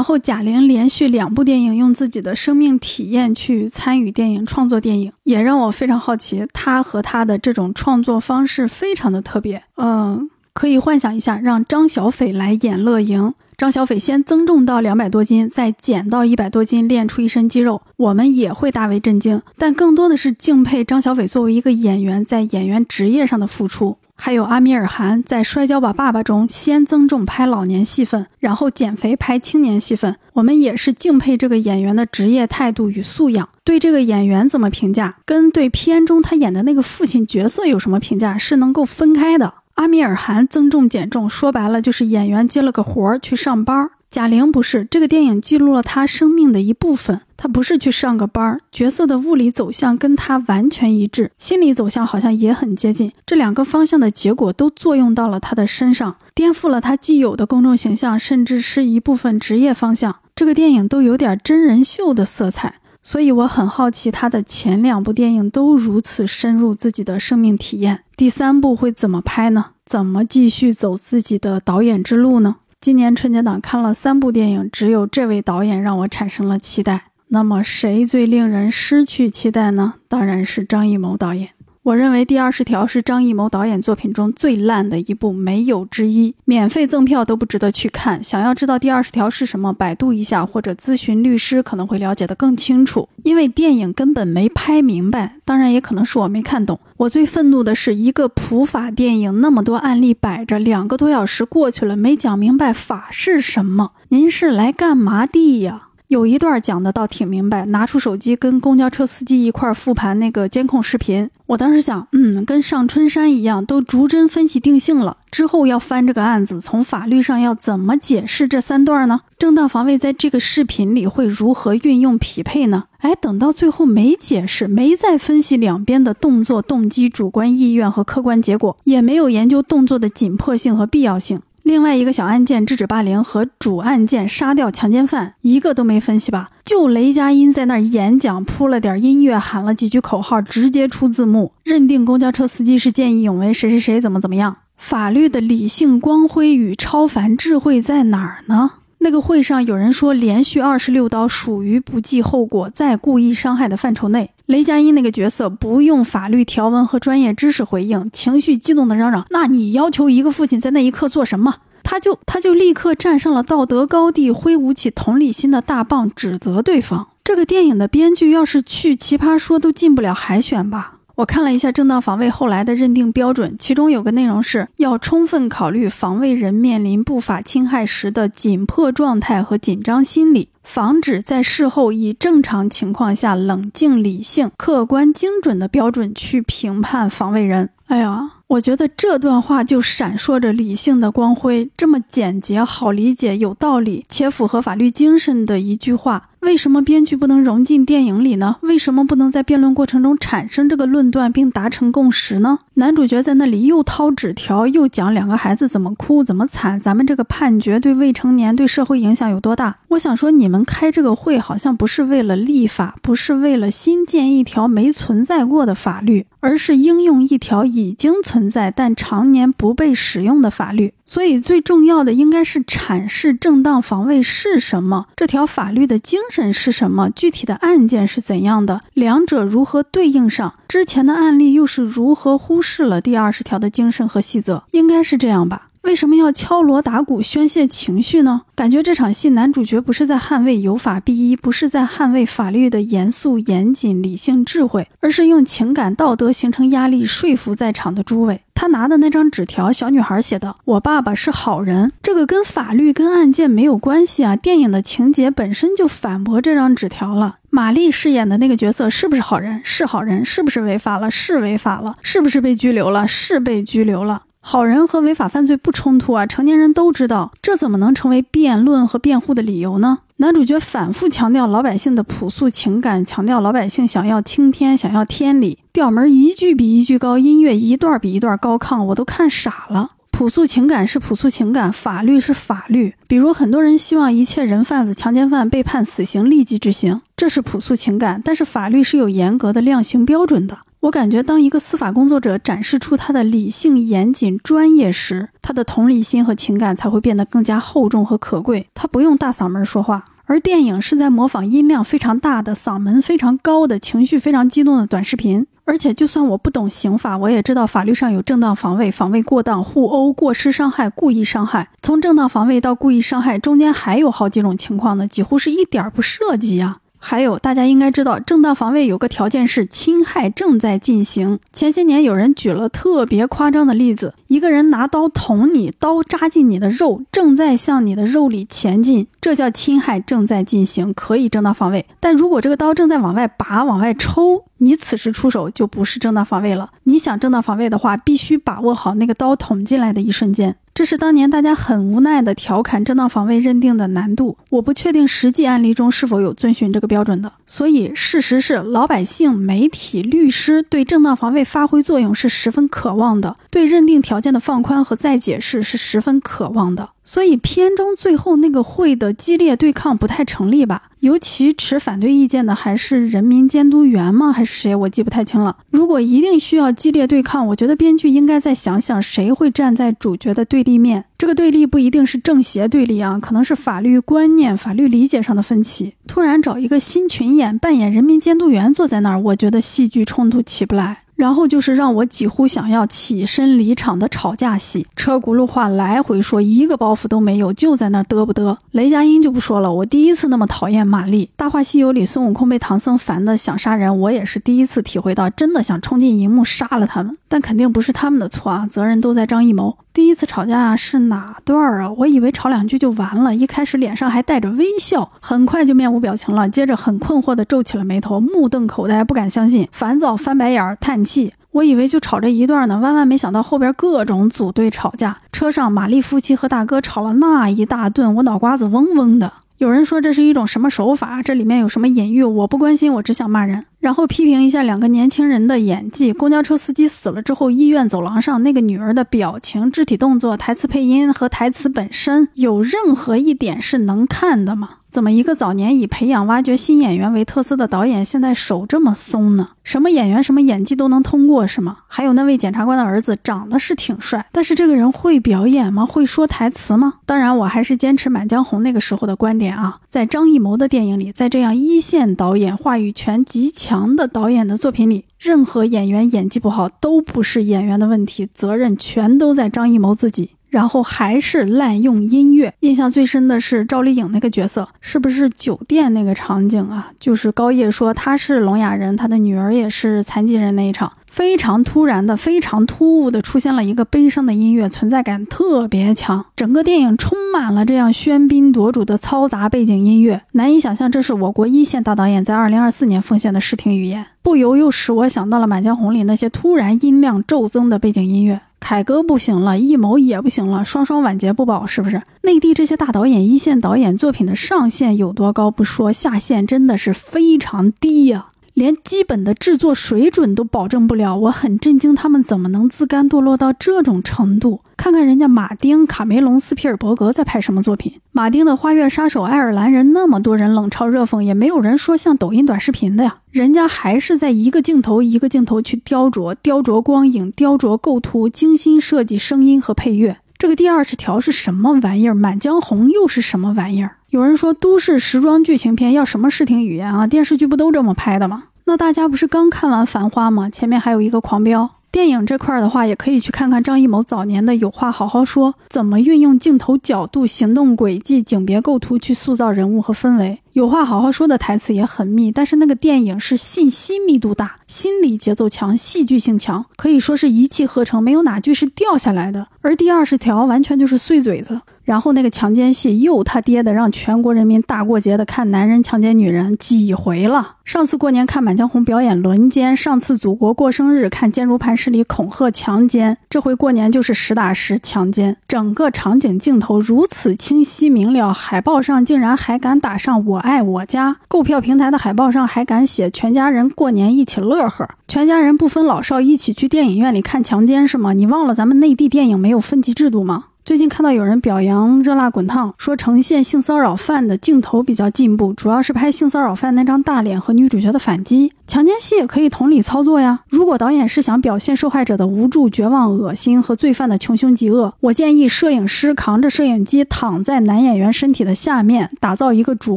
然后贾玲连续两部电影用自己的生命体验去参与电影创作，电影也让我非常好奇，她和她的这种创作方式非常的特别。嗯，可以幻想一下，让张小斐来演乐莹，张小斐先增重到两百多斤，再减到一百多斤，练出一身肌肉，我们也会大为震惊。但更多的是敬佩张小斐作为一个演员在演员职业上的付出。还有阿米尔汗在《摔跤吧，爸爸》中先增重拍老年戏份，然后减肥拍青年戏份。我们也是敬佩这个演员的职业态度与素养。对这个演员怎么评价，跟对片中他演的那个父亲角色有什么评价是能够分开的。阿米尔汗增重减重，说白了就是演员接了个活儿去上班儿。贾玲不是，这个电影记录了她生命的一部分。她不是去上个班儿，角色的物理走向跟她完全一致，心理走向好像也很接近。这两个方向的结果都作用到了她的身上，颠覆了她既有的公众形象，甚至是一部分职业方向。这个电影都有点真人秀的色彩，所以我很好奇她的前两部电影都如此深入自己的生命体验，第三部会怎么拍呢？怎么继续走自己的导演之路呢？今年春节档看了三部电影，只有这位导演让我产生了期待。那么谁最令人失去期待呢？当然是张艺谋导演。我认为《第二十条》是张艺谋导演作品中最烂的一部，没有之一。免费赠票都不值得去看。想要知道《第二十条》是什么，百度一下或者咨询律师，可能会了解得更清楚。因为电影根本没拍明白，当然也可能是我没看懂。我最愤怒的是一个普法电影，那么多案例摆着，两个多小时过去了，没讲明白法是什么。您是来干嘛的呀？有一段讲的倒挺明白，拿出手机跟公交车司机一块复盘那个监控视频。我当时想，嗯，跟上春山一样，都逐帧分析定性了。之后要翻这个案子，从法律上要怎么解释这三段呢？正当防卫在这个视频里会如何运用匹配呢？哎，等到最后没解释，没再分析两边的动作动机、主观意愿和客观结果，也没有研究动作的紧迫性和必要性。另外一个小案件制止霸凌和主案件杀掉强奸犯，一个都没分析吧？就雷佳音在那儿演讲，铺了点音乐，喊了几句口号，直接出字幕，认定公交车司机是见义勇为，谁谁谁怎么怎么样？法律的理性光辉与超凡智慧在哪儿呢？那个会上有人说，连续二十六刀属于不计后果在故意伤害的范畴内。雷佳音那个角色不用法律条文和专业知识回应，情绪激动的嚷嚷：“那你要求一个父亲在那一刻做什么？”他就他就立刻站上了道德高地，挥舞起同理心的大棒，指责对方。这个电影的编剧要是去奇葩说都进不了海选吧？我看了一下正当防卫后来的认定标准，其中有个内容是要充分考虑防卫人面临不法侵害时的紧迫状态和紧张心理，防止在事后以正常情况下冷静、理性、客观、精准的标准去评判防卫人。哎呀，我觉得这段话就闪烁着理性的光辉，这么简洁、好理解、有道理且符合法律精神的一句话。为什么编剧不能融进电影里呢？为什么不能在辩论过程中产生这个论断并达成共识呢？男主角在那里又掏纸条，又讲两个孩子怎么哭怎么惨，咱们这个判决对未成年对社会影响有多大？我想说，你们开这个会好像不是为了立法，不是为了新建一条没存在过的法律，而是应用一条已经存在但常年不被使用的法律。所以最重要的应该是阐释正当防卫是什么，这条法律的精神是什么，具体的案件是怎样的，两者如何对应上，之前的案例又是如何忽视。了第二十条的精神和细则，应该是这样吧？为什么要敲锣打鼓宣泄情绪呢？感觉这场戏男主角不是在捍卫有法必依，不是在捍卫法律的严肃严谨、理性智慧，而是用情感道德形成压力，说服在场的诸位。他拿的那张纸条，小女孩写的：“我爸爸是好人。”这个跟法律、跟案件没有关系啊！电影的情节本身就反驳这张纸条了。玛丽饰演的那个角色是不是好人？是好人。是不是违法了？是违法了。是不是被拘留了？是被拘留了。好人和违法犯罪不冲突啊！成年人都知道，这怎么能成为辩论和辩护的理由呢？男主角反复强调老百姓的朴素情感，强调老百姓想要青天，想要天理，调门一句比一句高，音乐一段比一段高亢，我都看傻了。朴素情感是朴素情感，法律是法律。比如很多人希望一切人贩子、强奸犯被判死刑立即执行，这是朴素情感。但是法律是有严格的量刑标准的。我感觉，当一个司法工作者展示出他的理性、严谨、专业时，他的同理心和情感才会变得更加厚重和可贵。他不用大嗓门说话。而电影是在模仿音量非常大的、嗓门非常高的、情绪非常激动的短视频。而且，就算我不懂刑法，我也知道法律上有正当防卫、防卫过当、互殴、过失伤害、故意伤害。从正当防卫到故意伤害，中间还有好几种情况呢，几乎是一点儿不涉及啊。还有，大家应该知道，正当防卫有个条件是侵害正在进行。前些年有人举了特别夸张的例子，一个人拿刀捅你，刀扎进你的肉，正在向你的肉里前进，这叫侵害正在进行，可以正当防卫。但如果这个刀正在往外拔、往外抽，你此时出手就不是正当防卫了。你想正当防卫的话，必须把握好那个刀捅进来的一瞬间。这是当年大家很无奈的调侃正当防卫认定的难度。我不确定实际案例中是否有遵循这个标准的。所以事实是，老百姓、媒体、律师对正当防卫发挥作用是十分渴望的，对认定条件的放宽和再解释是十分渴望的。所以片中最后那个会的激烈对抗不太成立吧？尤其持反对意见的还是人民监督员吗？还是谁？我记不太清了。如果一定需要激烈对抗，我觉得编剧应该再想想谁会站在主角的对立面。这个对立不一定是正邪对立啊，可能是法律观念、法律理解上的分歧。突然找一个新群演扮演人民监督员坐在那儿，我觉得戏剧冲突起不来。然后就是让我几乎想要起身离场的吵架戏，车轱辘话来回说，一个包袱都没有，就在那嘚不嘚。雷佳音就不说了，我第一次那么讨厌玛丽。《大话西游》里孙悟空被唐僧烦的想杀人，我也是第一次体会到，真的想冲进荧幕杀了他们。但肯定不是他们的错啊，责任都在张艺谋。第一次吵架是哪段儿啊？我以为吵两句就完了，一开始脸上还带着微笑，很快就面无表情了。接着很困惑地皱起了眉头，目瞪口呆，不敢相信，烦躁翻白眼儿，叹气。我以为就吵这一段呢，万万没想到后边各种组队吵架。车上玛丽夫妻和大哥吵了那一大顿，我脑瓜子嗡嗡的。有人说这是一种什么手法？这里面有什么隐喻？我不关心，我只想骂人。然后批评一下两个年轻人的演技。公交车司机死了之后，医院走廊上那个女儿的表情、肢体动作、台词配音和台词本身，有任何一点是能看的吗？怎么一个早年以培养挖掘新演员为特色的导演，现在手这么松呢？什么演员、什么演技都能通过是吗？还有那位检察官的儿子长得是挺帅，但是这个人会表演吗？会说台词吗？当然，我还是坚持《满江红》那个时候的观点啊，在张艺谋的电影里，在这样一线导演话语权极强的导演的作品里，任何演员演技不好都不是演员的问题，责任全都在张艺谋自己。然后还是滥用音乐，印象最深的是赵丽颖那个角色，是不是酒店那个场景啊？就是高叶说他是聋哑人，他的女儿也是残疾人那一场，非常突然的、非常突兀的出现了一个悲伤的音乐，存在感特别强，整个电影充满了这样喧宾夺主的嘈杂背景音乐，难以想象这是我国一线大导演在二零二四年奉献的视听语言，不由又使我想到了《满江红》里那些突然音量骤增的背景音乐。凯歌不行了，艺谋也不行了，双双晚节不保，是不是？内地这些大导演、一线导演作品的上限有多高不说，下限真的是非常低呀。连基本的制作水准都保证不了，我很震惊，他们怎么能自甘堕落到这种程度？看看人家马丁、卡梅隆、斯皮尔伯格在拍什么作品？马丁的《花月杀手》，爱尔兰人那么多人冷嘲热讽，也没有人说像抖音短视频的呀。人家还是在一个镜头一个镜头去雕琢、雕琢光影、雕琢构图，精心设计声音和配乐。这个第二十条是什么玩意儿？《满江红》又是什么玩意儿？有人说都市时装剧情片要什么视听语言啊？电视剧不都这么拍的吗？那大家不是刚看完《繁花》吗？前面还有一个《狂飙》。电影这块儿的话，也可以去看看张艺谋早年的《有话好好说》，怎么运用镜头角度、行动轨迹、景别构图去塑造人物和氛围。有话好好说的台词也很密，但是那个电影是信息密度大、心理节奏强、戏剧性强，可以说是一气呵成，没有哪句是掉下来的。而第二十条完全就是碎嘴子。然后那个强奸戏又他爹的让全国人民大过节的看男人强奸女人几回了？上次过年看《满江红》表演轮奸，上次祖国过生日看坚如磐石里恐吓强奸，这回过年就是实打实强奸。整个场景镜头如此清晰明了，海报上竟然还敢打上“我爱我家”，购票平台的海报上还敢写“全家人过年一起乐呵”，全家人不分老少一起去电影院里看强奸是吗？你忘了咱们内地电影没有分级制度吗？最近看到有人表扬《热辣滚烫》，说呈现性骚扰犯的镜头比较进步，主要是拍性骚扰犯那张大脸和女主角的反击。强奸戏也可以同理操作呀。如果导演是想表现受害者的无助、绝望、恶心和罪犯的穷凶极恶，我建议摄影师扛着摄影机躺在男演员身体的下面，打造一个主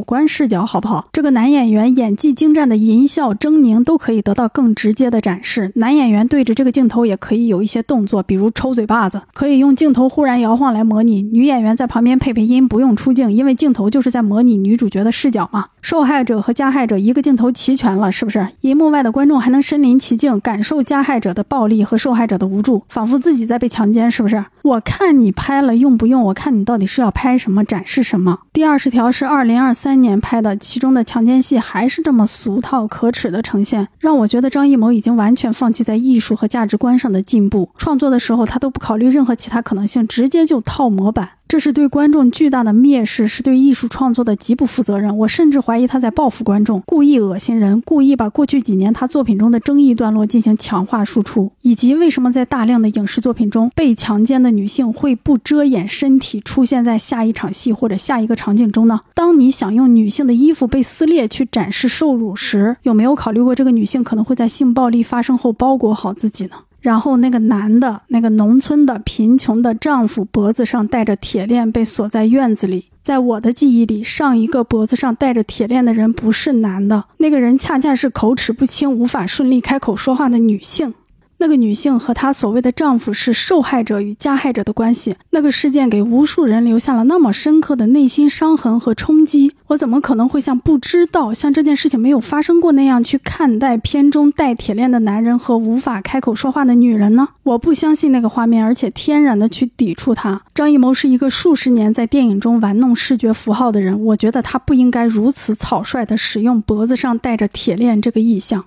观视角，好不好？这个男演员演技精湛的淫笑、狰狞都可以得到更直接的展示。男演员对着这个镜头也可以有一些动作，比如抽嘴巴子，可以用镜头忽然摇晃来模拟。女演员在旁边配配音，不用出镜，因为镜头就是在模拟女主角的视角嘛。受害者和加害者一个镜头齐全了，是不是？银幕外的观众还能身临其境，感受加害者的暴力和受害者的无助，仿佛自己在被强奸，是不是？我看你拍了用不用？我看你到底是要拍什么，展示什么？第二十条是二零二三年拍的，其中的强奸戏还是这么俗套可耻的呈现，让我觉得张艺谋已经完全放弃在艺术和价值观上的进步。创作的时候，他都不考虑任何其他可能性，直接就套模板。这是对观众巨大的蔑视，是对艺术创作的极不负责任。我甚至怀疑他在报复观众，故意恶心人，故意把过去几年他作品中的争议段落进行强化输出。以及为什么在大量的影视作品中，被强奸的女性会不遮掩身体出现在下一场戏或者下一个场景中呢？当你想用女性的衣服被撕裂去展示受辱时，有没有考虑过这个女性可能会在性暴力发生后包裹好自己呢？然后那个男的，那个农村的贫穷的丈夫脖子上戴着铁链，被锁在院子里。在我的记忆里，上一个脖子上戴着铁链的人不是男的，那个人恰恰是口齿不清、无法顺利开口说话的女性。那个女性和她所谓的丈夫是受害者与加害者的关系。那个事件给无数人留下了那么深刻的内心伤痕和冲击。我怎么可能会像不知道、像这件事情没有发生过那样去看待片中戴铁链的男人和无法开口说话的女人呢？我不相信那个画面，而且天然的去抵触它。张艺谋是一个数十年在电影中玩弄视觉符号的人，我觉得他不应该如此草率的使用脖子上戴着铁链这个意象。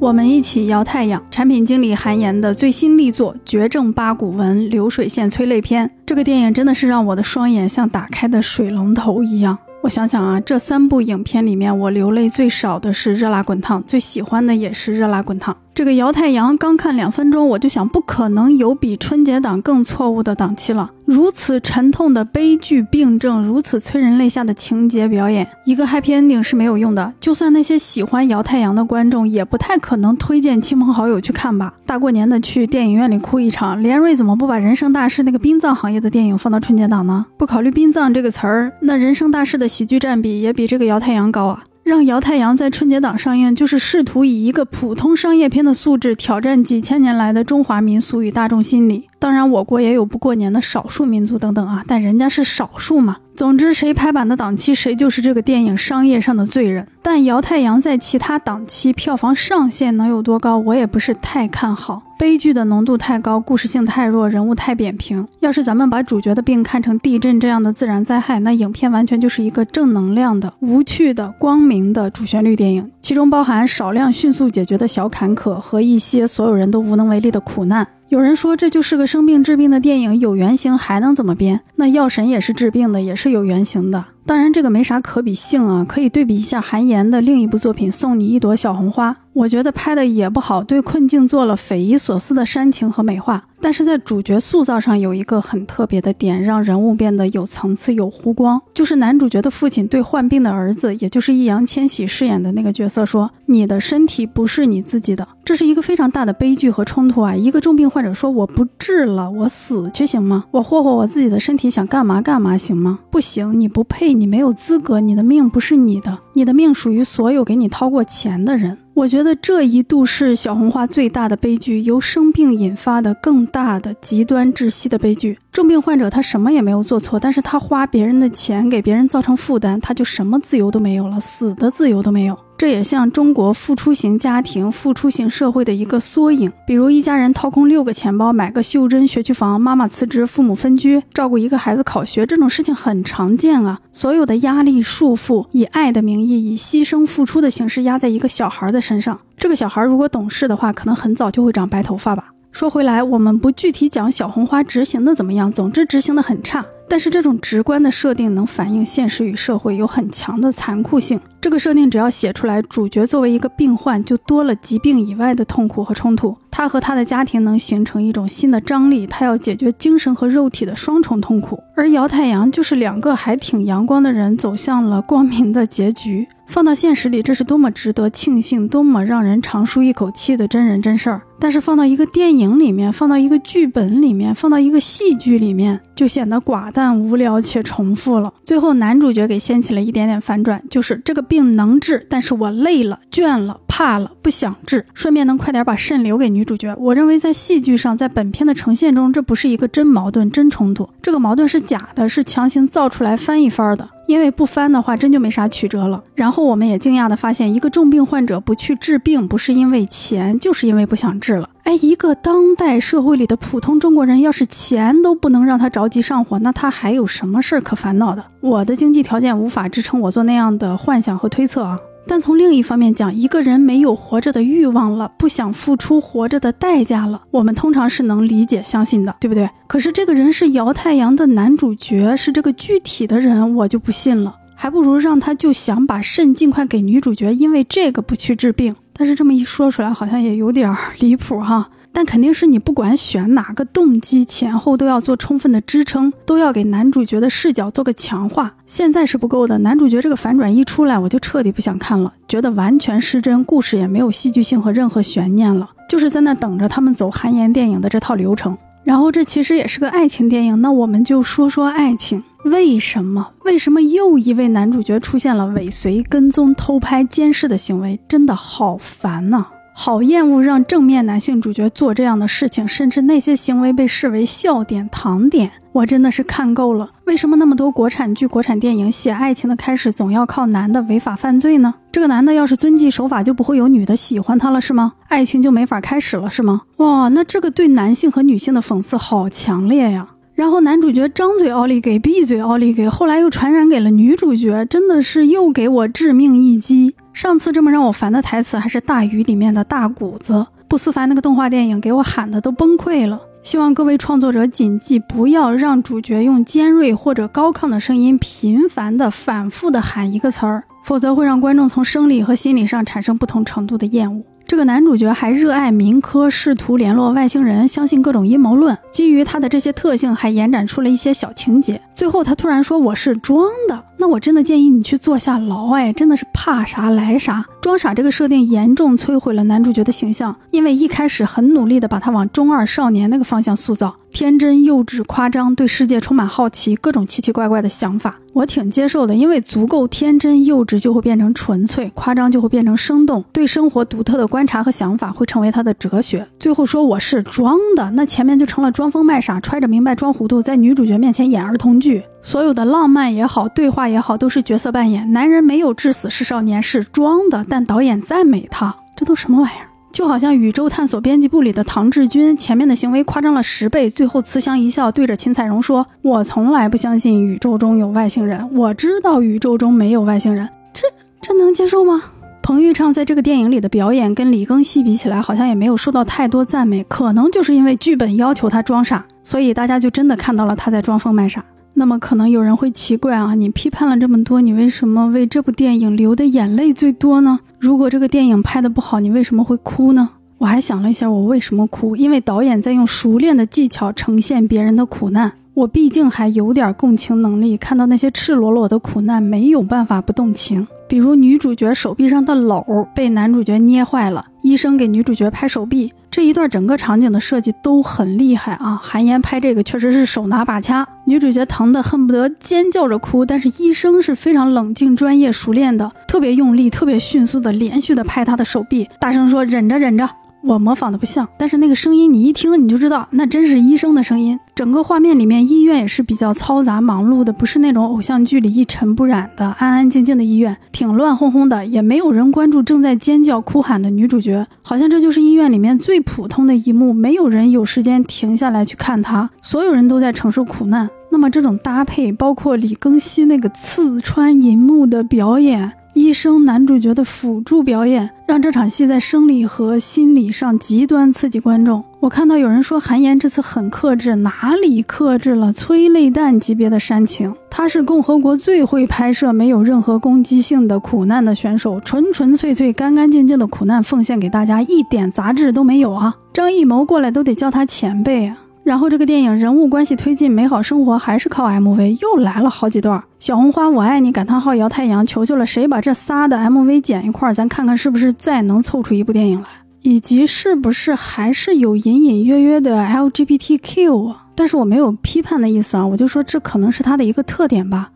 我们一起摇太阳。产品经理韩岩的最新力作《绝症八股文流水线催泪片》，这个电影真的是让我的双眼像打开的水龙头一样。我想想啊，这三部影片里面，我流泪最少的是《热辣滚烫》，最喜欢的也是《热辣滚烫》。这个姚太阳刚看两分钟，我就想，不可能有比春节档更错误的档期了。如此沉痛的悲剧病症，如此催人泪下的情节表演，一个 happy ending 是没有用的。就算那些喜欢姚太阳的观众，也不太可能推荐亲朋好友去看吧。大过年的去电影院里哭一场，连瑞怎么不把人生大事那个殡葬行业的电影放到春节档呢？不考虑殡葬这个词儿，那人生大事的喜剧占比也比这个姚太阳高啊。让《姚太阳》在春节档上映，就是试图以一个普通商业片的素质挑战几千年来的中华民俗与大众心理。当然，我国也有不过年的少数民族等等啊，但人家是少数嘛。总之，谁拍板的档期，谁就是这个电影商业上的罪人。但《摇太阳》在其他档期票房上限能有多高，我也不是太看好。悲剧的浓度太高，故事性太弱，人物太扁平。要是咱们把主角的病看成地震这样的自然灾害，那影片完全就是一个正能量的、无趣的、光明的主旋律电影，其中包含少量迅速解决的小坎坷和一些所有人都无能为力的苦难。有人说这就是个生病治病的电影，有原型还能怎么编？那药神也是治病的，也是有原型的。当然，这个没啥可比性啊，可以对比一下韩延的另一部作品《送你一朵小红花》，我觉得拍的也不好，对困境做了匪夷所思的煽情和美化。但是在主角塑造上有一个很特别的点，让人物变得有层次、有弧光，就是男主角的父亲对患病的儿子，也就是易烊千玺饰演的那个角色说：“你的身体不是你自己的。”这是一个非常大的悲剧和冲突啊！一个重病患者说：“我不治了，我死去行吗？我霍霍我自己的身体，想干嘛干嘛行吗？不行，你不配，你没有资格，你的命不是你的，你的命属于所有给你掏过钱的人。”我觉得这一度是小红花最大的悲剧，由生病引发的更大的极端窒息的悲剧。重病患者他什么也没有做错，但是他花别人的钱给别人造成负担，他就什么自由都没有了，死的自由都没有。这也像中国付出型家庭、付出型社会的一个缩影。比如一家人掏空六个钱包买个袖珍学区房，妈妈辞职，父母分居，照顾一个孩子考学，这种事情很常见啊。所有的压力束缚，以爱的名义，以牺牲付出的形式压在一个小孩的身上。这个小孩如果懂事的话，可能很早就会长白头发吧。说回来，我们不具体讲小红花执行的怎么样，总之执行的很差。但是这种直观的设定能反映现实与社会有很强的残酷性。这个设定只要写出来，主角作为一个病患，就多了疾病以外的痛苦和冲突。他和他的家庭能形成一种新的张力，他要解决精神和肉体的双重痛苦。而姚太阳就是两个还挺阳光的人走向了光明的结局。放到现实里，这是多么值得庆幸、多么让人长舒一口气的真人真事儿。但是放到一个电影里面，放到一个剧本里面，放到一个戏剧里面，就显得寡淡、但无聊且重复了。最后，男主角给掀起了一点点反转，就是这个病能治，但是我累了、倦了、怕了，不想治。顺便能快点把肾留给女主角。我认为在戏剧上，在本片的呈现中，这不是一个真矛盾、真冲突，这个矛盾是假的，是强行造出来翻一番的。因为不翻的话，真就没啥曲折了。然后我们也惊讶地发现，一个重病患者不去治病，不是因为钱，就是因为不想治了。哎，一个当代社会里的普通中国人，要是钱都不能让他着急上火，那他还有什么事儿可烦恼的？我的经济条件无法支撑我做那样的幻想和推测啊。但从另一方面讲，一个人没有活着的欲望了，不想付出活着的代价了，我们通常是能理解、相信的，对不对？可是这个人是姚太阳的男主角，是这个具体的人，我就不信了。还不如让他就想把肾尽快给女主角，因为这个不去治病。但是这么一说出来，好像也有点离谱哈。但肯定是你不管选哪个动机，前后都要做充分的支撑，都要给男主角的视角做个强化。现在是不够的，男主角这个反转一出来，我就彻底不想看了，觉得完全失真，故事也没有戏剧性和任何悬念了，就是在那等着他们走韩延电影的这套流程。然后这其实也是个爱情电影，那我们就说说爱情，为什么？为什么又一位男主角出现了尾随、跟踪、偷拍、监视的行为？真的好烦呐！好厌恶让正面男性主角做这样的事情，甚至那些行为被视为笑点、糖点，我真的是看够了。为什么那么多国产剧、国产电影写爱情的开始总要靠男的违法犯罪呢？这个男的要是遵纪守法，就不会有女的喜欢他了，是吗？爱情就没法开始了，是吗？哇，那这个对男性和女性的讽刺好强烈呀！然后男主角张嘴奥利给，闭嘴奥利给，后来又传染给了女主角，真的是又给我致命一击。上次这么让我烦的台词还是《大鱼》里面的大谷子，不思凡那个动画电影给我喊的都崩溃了。希望各位创作者谨记，不要让主角用尖锐或者高亢的声音频繁的、反复的喊一个词儿，否则会让观众从生理和心理上产生不同程度的厌恶。这个男主角还热爱民科，试图联络外星人，相信各种阴谋论。基于他的这些特性，还延展出了一些小情节。最后他突然说：“我是装的。”那我真的建议你去坐下牢，哎，真的是怕啥来啥。装傻这个设定严重摧毁了男主角的形象，因为一开始很努力的把他往中二少年那个方向塑造，天真幼稚、夸张，对世界充满好奇，各种奇奇怪怪的想法，我挺接受的，因为足够天真幼稚就会变成纯粹，夸张就会变成生动，对生活独特的观察和想法会成为他的哲学。最后说我是装的，那前面就成了装疯卖傻、揣着明白装糊涂，在女主角面前演儿童剧。所有的浪漫也好，对话也好，都是角色扮演。男人没有至死是少年，是装的。但导演赞美他，这都什么玩意儿？就好像宇宙探索编辑部里的唐志军，前面的行为夸张了十倍，最后慈祥一笑，对着秦彩荣说：“我从来不相信宇宙中有外星人，我知道宇宙中没有外星人。”这这能接受吗？彭昱畅在这个电影里的表演跟李庚希比起来，好像也没有受到太多赞美，可能就是因为剧本要求他装傻，所以大家就真的看到了他在装疯卖傻。那么可能有人会奇怪啊，你批判了这么多，你为什么为这部电影流的眼泪最多呢？如果这个电影拍的不好，你为什么会哭呢？我还想了一下，我为什么哭？因为导演在用熟练的技巧呈现别人的苦难，我毕竟还有点共情能力，看到那些赤裸裸的苦难，没有办法不动情。比如女主角手臂上的篓被男主角捏坏了，医生给女主角拍手臂。这一段整个场景的设计都很厉害啊！韩延拍这个确实是手拿把掐，女主角疼得恨不得尖叫着哭，但是医生是非常冷静、专业、熟练的，特别用力、特别迅速的连续的拍她的手臂，大声说：“忍着，忍着。”我模仿的不像，但是那个声音你一听你就知道，那真是医生的声音。整个画面里面，医院也是比较嘈杂忙碌的，不是那种偶像剧里一尘不染的安安静静的医院，挺乱哄哄的，也没有人关注正在尖叫哭喊的女主角，好像这就是医院里面最普通的一幕，没有人有时间停下来去看她，所有人都在承受苦难。那么这种搭配，包括李庚希那个刺穿银幕的表演。医生男主角的辅助表演，让这场戏在生理和心理上极端刺激观众。我看到有人说韩延这次很克制，哪里克制了？催泪弹级别的煽情，他是共和国最会拍摄没有任何攻击性的苦难的选手，纯纯粹粹、干干净净的苦难奉献给大家，一点杂质都没有啊！张艺谋过来都得叫他前辈啊！然后这个电影人物关系推进美好生活还是靠 MV，又来了好几段小红花我爱你感叹号摇太阳，求求了谁把这仨的 MV 剪一块，咱看看是不是再能凑出一部电影来，以及是不是还是有隐隐约约的 LGBTQ 啊？但是我没有批判的意思啊，我就说这可能是它的一个特点吧。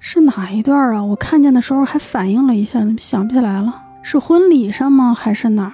是哪一段啊？我看见的时候还反应了一下，想不起来了，是婚礼上吗？还是哪儿？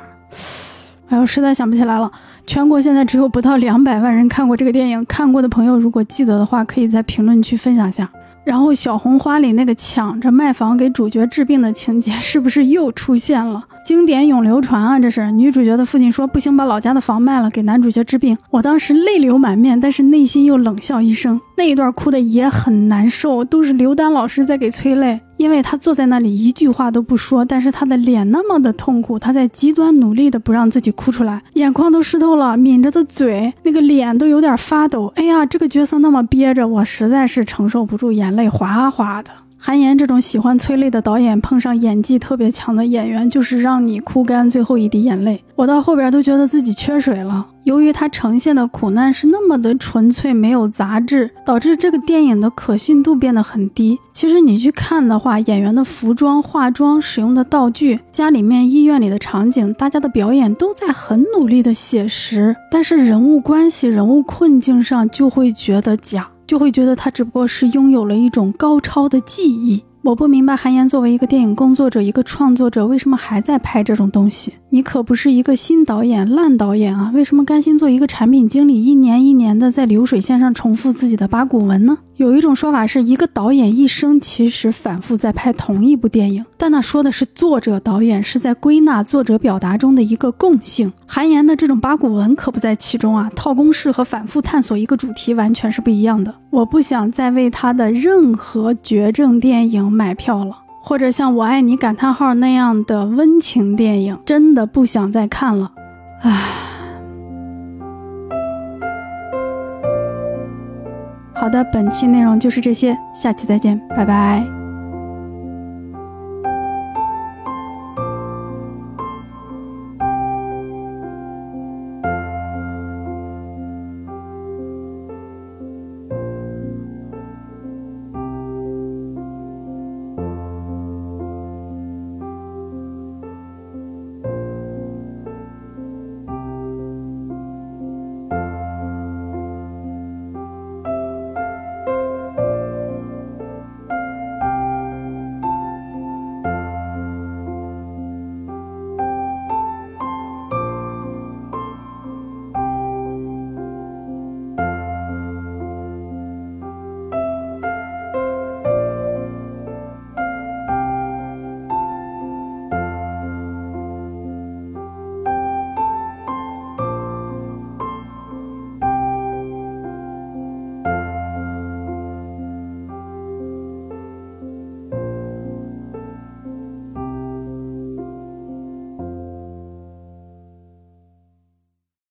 哎呦，实在想不起来了。全国现在只有不到两百万人看过这个电影，看过的朋友如果记得的话，可以在评论区分享下。然后小红花里那个抢着卖房给主角治病的情节，是不是又出现了？经典永流传啊！这是女主角的父亲说不行，把老家的房卖了给男主角治病。我当时泪流满面，但是内心又冷笑一声。那一段哭的也很难受，都是刘丹老师在给催泪，因为他坐在那里一句话都不说，但是他的脸那么的痛苦，他在极端努力的不让自己哭出来，眼眶都湿透了，抿着的嘴，那个脸都有点发抖。哎呀，这个角色那么憋着，我实在是承受不住，眼泪哗哗的。韩延这种喜欢催泪的导演，碰上演技特别强的演员，就是让你哭干最后一滴眼泪。我到后边都觉得自己缺水了。由于他呈现的苦难是那么的纯粹，没有杂质，导致这个电影的可信度变得很低。其实你去看的话，演员的服装、化妆、使用的道具、家里面、医院里的场景，大家的表演都在很努力的写实，但是人物关系、人物困境上就会觉得假。就会觉得他只不过是拥有了一种高超的技艺。我不明白韩岩作为一个电影工作者、一个创作者，为什么还在拍这种东西？你可不是一个新导演、烂导演啊！为什么甘心做一个产品经理，一年一年的在流水线上重复自己的八股文呢？有一种说法是一个导演一生其实反复在拍同一部电影，但那说的是作者导演是在归纳作者表达中的一个共性。韩延的这种八股文可不在其中啊！套公式和反复探索一个主题完全是不一样的。我不想再为他的任何绝症电影。买票了，或者像我爱你感叹号那样的温情电影，真的不想再看了。唉，好的，本期内容就是这些，下期再见，拜拜。